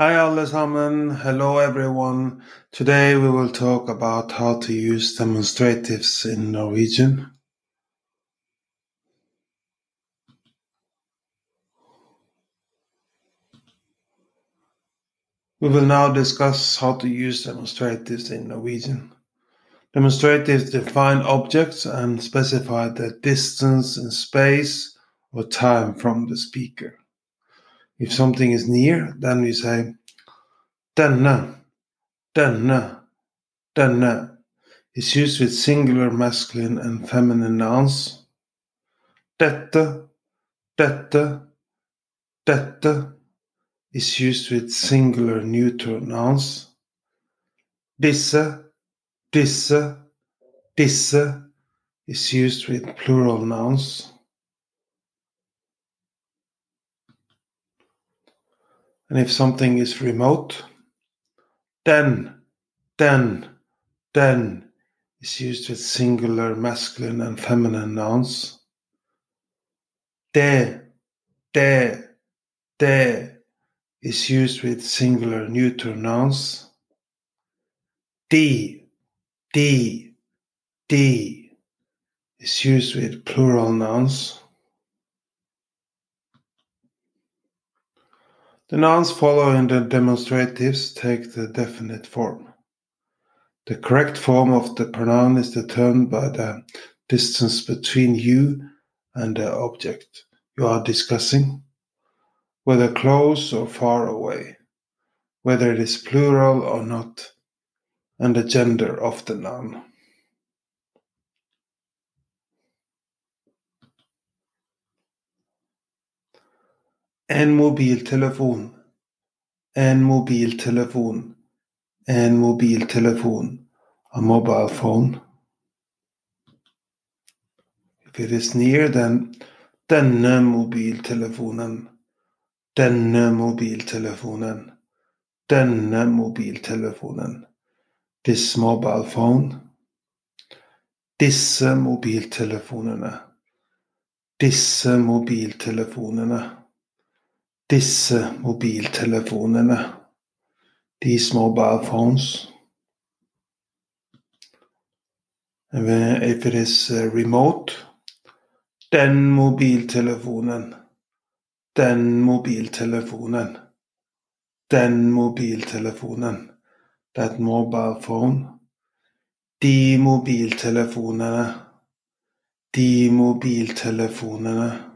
Hi allesammans, hello everyone. Today we will talk about how to use demonstratives in Norwegian. We will now discuss how to use demonstratives in Norwegian. Demonstratives define objects and specify the distance in space or time from the speaker. If something is near, then we say denne, denne, denne. It's used with singular masculine and feminine nouns. Dette, dette, dette is used with singular neuter nouns. Disse, disse, disse is used with plural nouns. And if something is remote, then, then, then is used with singular masculine and feminine nouns. De, de, de is used with singular neuter nouns. De, de, de is used with plural nouns. The nouns following the demonstratives take the definite form. The correct form of the pronoun is determined by the distance between you and the object you are discussing, whether close or far away, whether it is plural or not, and the gender of the noun. En mobiltelefon. En mobiltelefon. En mobiltelefon. A mobile phone. If it is near, then denne mobiltelefonen. Denne mobiltelefonen. Denne mobiltelefonen. This mobile phone. Disse mobiltelefonene. Disse mobiltelefonene disse mobiltelefonene, de mobile phones. If it is uh, remote, den mobiltelefonen, den mobiltelefonen, den mobiltelefonen, that mobile phone, de mobiltelefonene, de mobiltelefonene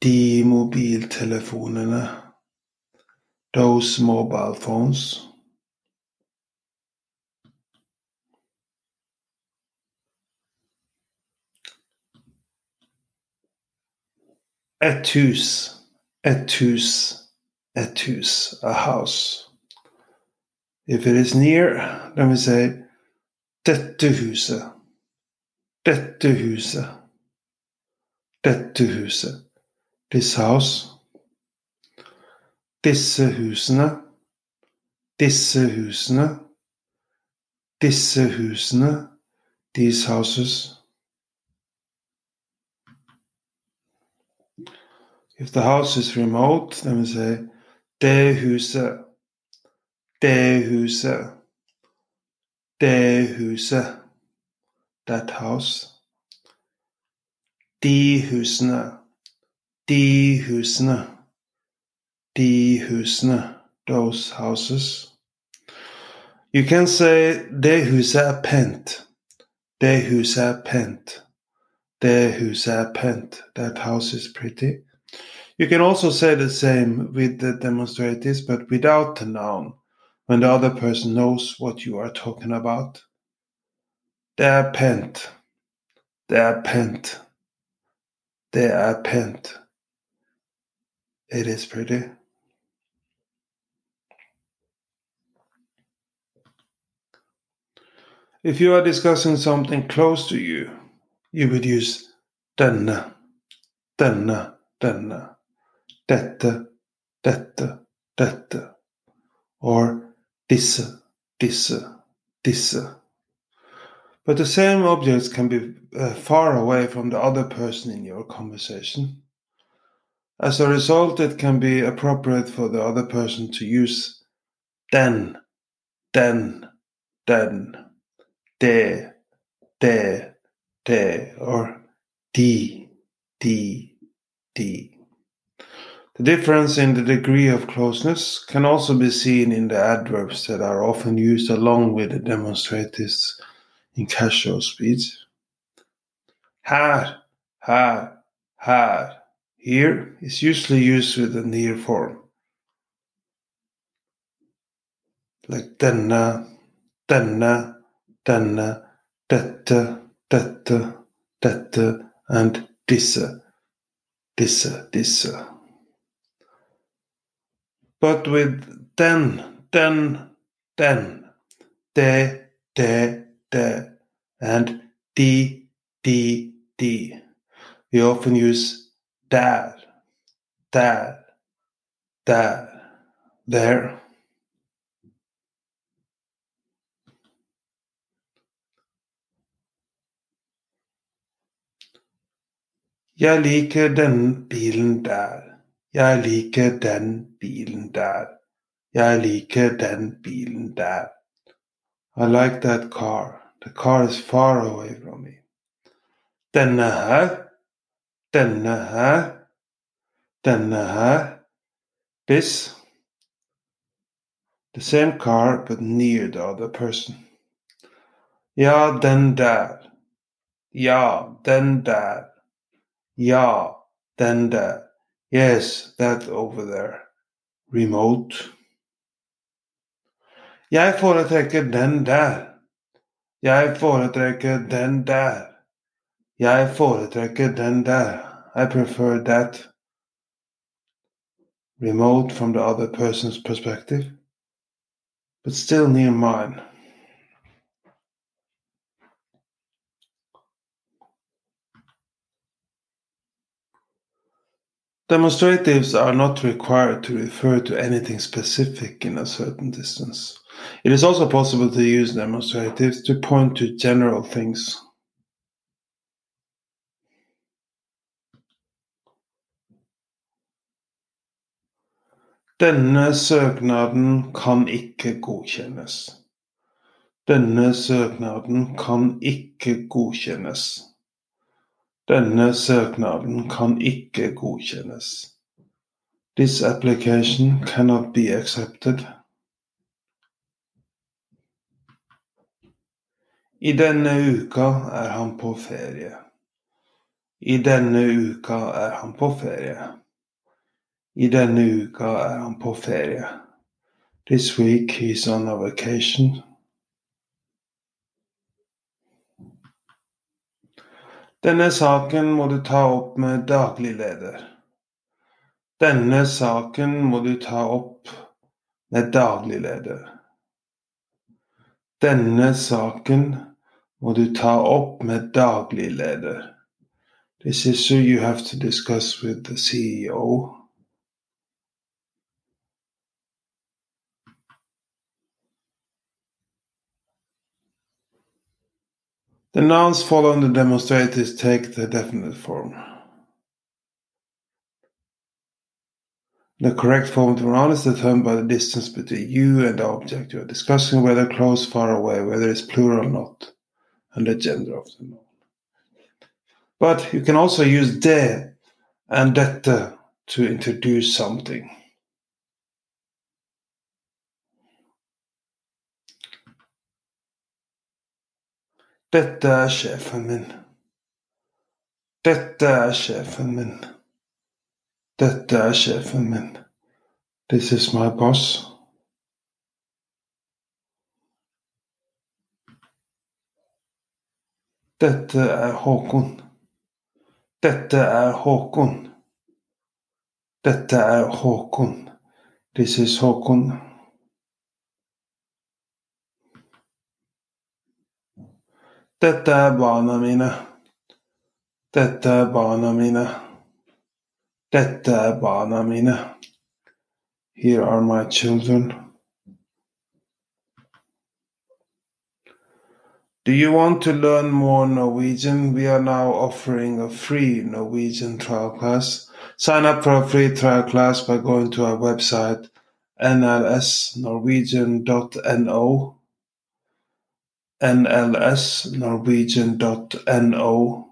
de mobiltelefonene, those mobile phones. Et hus, et hus, et hus, a house. If it is near, then we say dette huset, dette huset, dette huset this house, disse husene, disse husene, disse husene, these houses. If the house is remote, then we say det huset, det huset, det huset, that house. De husene, De husene. De husene. Those houses. You can say de huset er pent. De huset er pent. De huset er pent. That house is pretty. You can also say the same with the demonstratives, but without the noun, when the other person knows what you are talking about. Det er pent. Er pent. Er pent. It is pretty. If you are discussing something close to you, you would use denne, denne, denne, dette, dette, dette, or disse, disse, disse. But the same objects can be uh, far away from the other person in your conversation. As a result, it can be appropriate for the other person to use den, den, den, de, de, de, or de, de, de. The difference in the degree of closeness can also be seen in the adverbs that are often used along with the demonstratives in casual speech. Her, her, her. Here is usually used with the near form. Like denne, denne, denne, dette, dette, dette, and disse, disse, disse. But with den, den, den, de, de, de, and di, di, di, we often use där, Der. Der. there. Jeg liker den bilen der. Jeg liker den bilen der. Jeg liker den bilen der. I like that car. The car is far away from me. Denne her. Denne. Denne. This. The same car but near the other person. Ja, den der. Ja, den der. Ja, den der. Yes, that over there. Remote. Jeg foretrekker den der. Jeg foretrekker den der. Jeg foretrekker den der. I prefer that. Remote from the other person's perspective, but still near mine. Demonstratives are not required to refer to anything specific in a certain distance. It is also possible to use demonstratives to point to general things. Denne søknaden kan ikke godkjennes. Denne søknaden kan ikke godkjennes. Denne søknaden kan ikke godkjennes. This application cannot be accepted. I denne uka er han på ferie. I denne uka er han på ferie. I denne uka er han på ferie. This week he's on a vacation. Denne saken må du ta opp med daglig leder. Denne saken må du ta opp med daglig leder. Denne saken må du ta opp med daglig leder. This issue you have to discuss with the CEO. The nouns following the demonstratives take the definite form. The correct form of the noun is determined by the distance between you and the object you are discussing, whether close, far away, whether it's plural or not, and the gender of the noun. But you can also use de and dette to introduce something. Dette er sjefen min. Dette er sjefen min. Dette er sjefen min. This is my boss. Dette er Håkon. Dette er Håkon. Dette er Håkon. This is Håkon. Dette er barna mine. Dette er barna mine. Dette er barna mine. Here are my children. Do you want to learn more Norwegian? We are now offering a free Norwegian trial class Sign up for a free trial class by going to our website nlsnorwegian.no nlsnorwegian.no